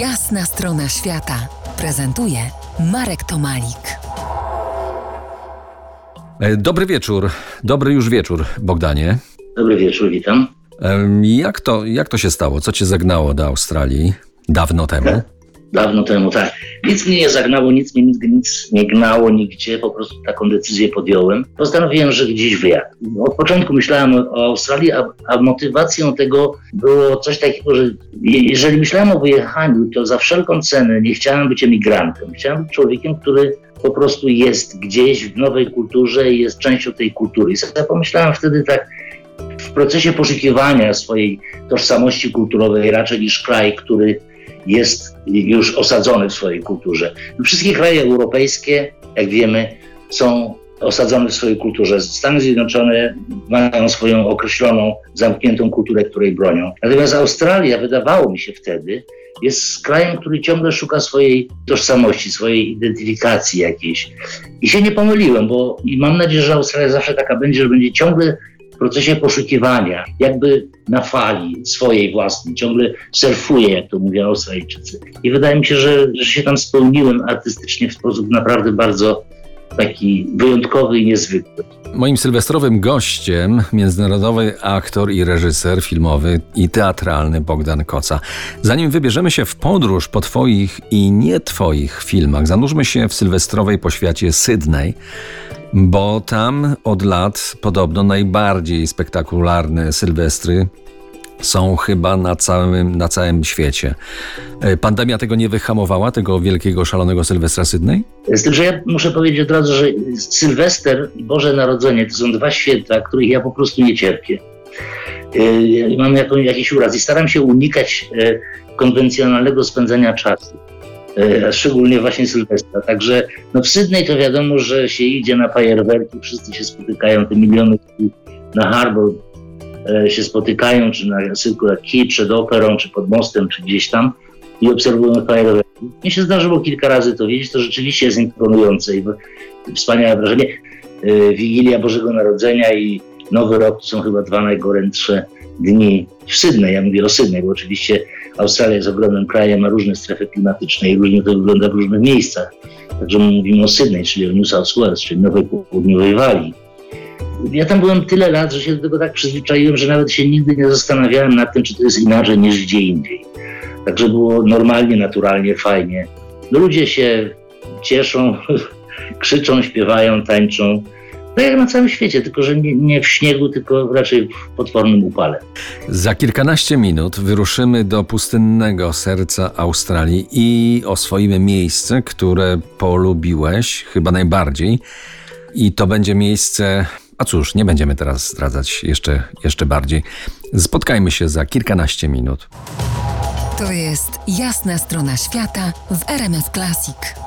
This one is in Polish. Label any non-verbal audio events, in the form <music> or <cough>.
Jasna strona świata prezentuje Marek Tomalik. E, Dobry wieczór, dobry już wieczór, Bogdanie. Dobry wieczór, witam. Jak to, jak to się stało? Co cię zagnało do Australii dawno temu? Dawno temu, tak. Nic mnie nie zagnało, nic mnie nigdy nic nie gnało nigdzie, po prostu taką decyzję podjąłem. Postanowiłem, że gdzieś wyjadę. Od początku myślałem o, Australii, a, a motywacją tego było coś takiego, że je- jeżeli myślałem o wyjechaniu, to za wszelką cenę nie chciałem być emigrantem. Chciałem być człowiekiem, który po prostu jest gdzieś w nowej kulturze i jest częścią tej kultury. I sobie pomyślałem wtedy tak, w procesie poszukiwania swojej tożsamości kulturowej raczej niż kraj, który jest już osadzony w swojej kulturze. Wszystkie kraje europejskie, jak wiemy, są osadzone w swojej kulturze. Stany Zjednoczone mają swoją określoną, zamkniętą kulturę, której bronią. Natomiast Australia, wydawało mi się wtedy, jest krajem, który ciągle szuka swojej tożsamości, swojej identyfikacji jakiejś. I się nie pomyliłem, bo i mam nadzieję, że Australia zawsze taka będzie, że będzie ciągle w procesie poszukiwania, jakby na fali swojej własnej, ciągle surfuje, jak to mówią Australijczycy. I wydaje mi się, że, że się tam spełniłem artystycznie w sposób naprawdę bardzo taki wyjątkowy i niezwykły. Moim sylwestrowym gościem międzynarodowy aktor i reżyser filmowy i teatralny Bogdan Koca. Zanim wybierzemy się w podróż po twoich i nie twoich filmach, zanurzmy się w sylwestrowej poświacie Sydney, bo tam od lat podobno najbardziej spektakularne sylwestry są chyba na całym, na całym świecie. E, Pandemia tego nie wyhamowała, tego wielkiego, szalonego Sylwestra Sydney? Z tym, że ja muszę powiedzieć od razu, że Sylwester i Boże Narodzenie to są dwa święta, których ja po prostu nie cierpię. Yy, Mam jakiś uraz i staram się unikać e, konwencjonalnego spędzania czasu. E, Szczególnie właśnie Sylwestra. Także no w Sydney to wiadomo, że się idzie na fajerwerki, wszyscy się spotykają, te miliony na Harbour e, się spotykają, czy na Circular Quay, przed operą, czy pod mostem, czy gdzieś tam i obserwują fajerwerki. Mnie się zdarzyło kilka razy to wiedzieć, to rzeczywiście jest imponujące i wspaniałe wrażenie. E, Wigilia Bożego Narodzenia i Nowy Rok to są chyba dwa najgorętsze dni w Sydney. Ja mówię o Sydney, bo oczywiście Australia jest ogromnym krajem, ma różne strefy klimatyczne i różnie to wygląda w różnych miejscach. Także mówimy o Sydney, czyli o New South Wales, czyli Nowej Południowej Walii. Ja tam byłem tyle lat, że się do tego tak przyzwyczaiłem, że nawet się nigdy nie zastanawiałem nad tym, czy to jest inaczej niż gdzie indziej. Także było normalnie, naturalnie, fajnie. Ludzie się cieszą, <laughs> krzyczą, śpiewają, tańczą. Tak jak na całym świecie, tylko że nie, nie w śniegu, tylko raczej w potwornym upale. Za kilkanaście minut wyruszymy do pustynnego serca Australii i oswoimy miejsce, które polubiłeś chyba najbardziej. I to będzie miejsce. A cóż, nie będziemy teraz zdradzać jeszcze, jeszcze bardziej. Spotkajmy się za kilkanaście minut. To jest Jasna strona świata w RMS Classic.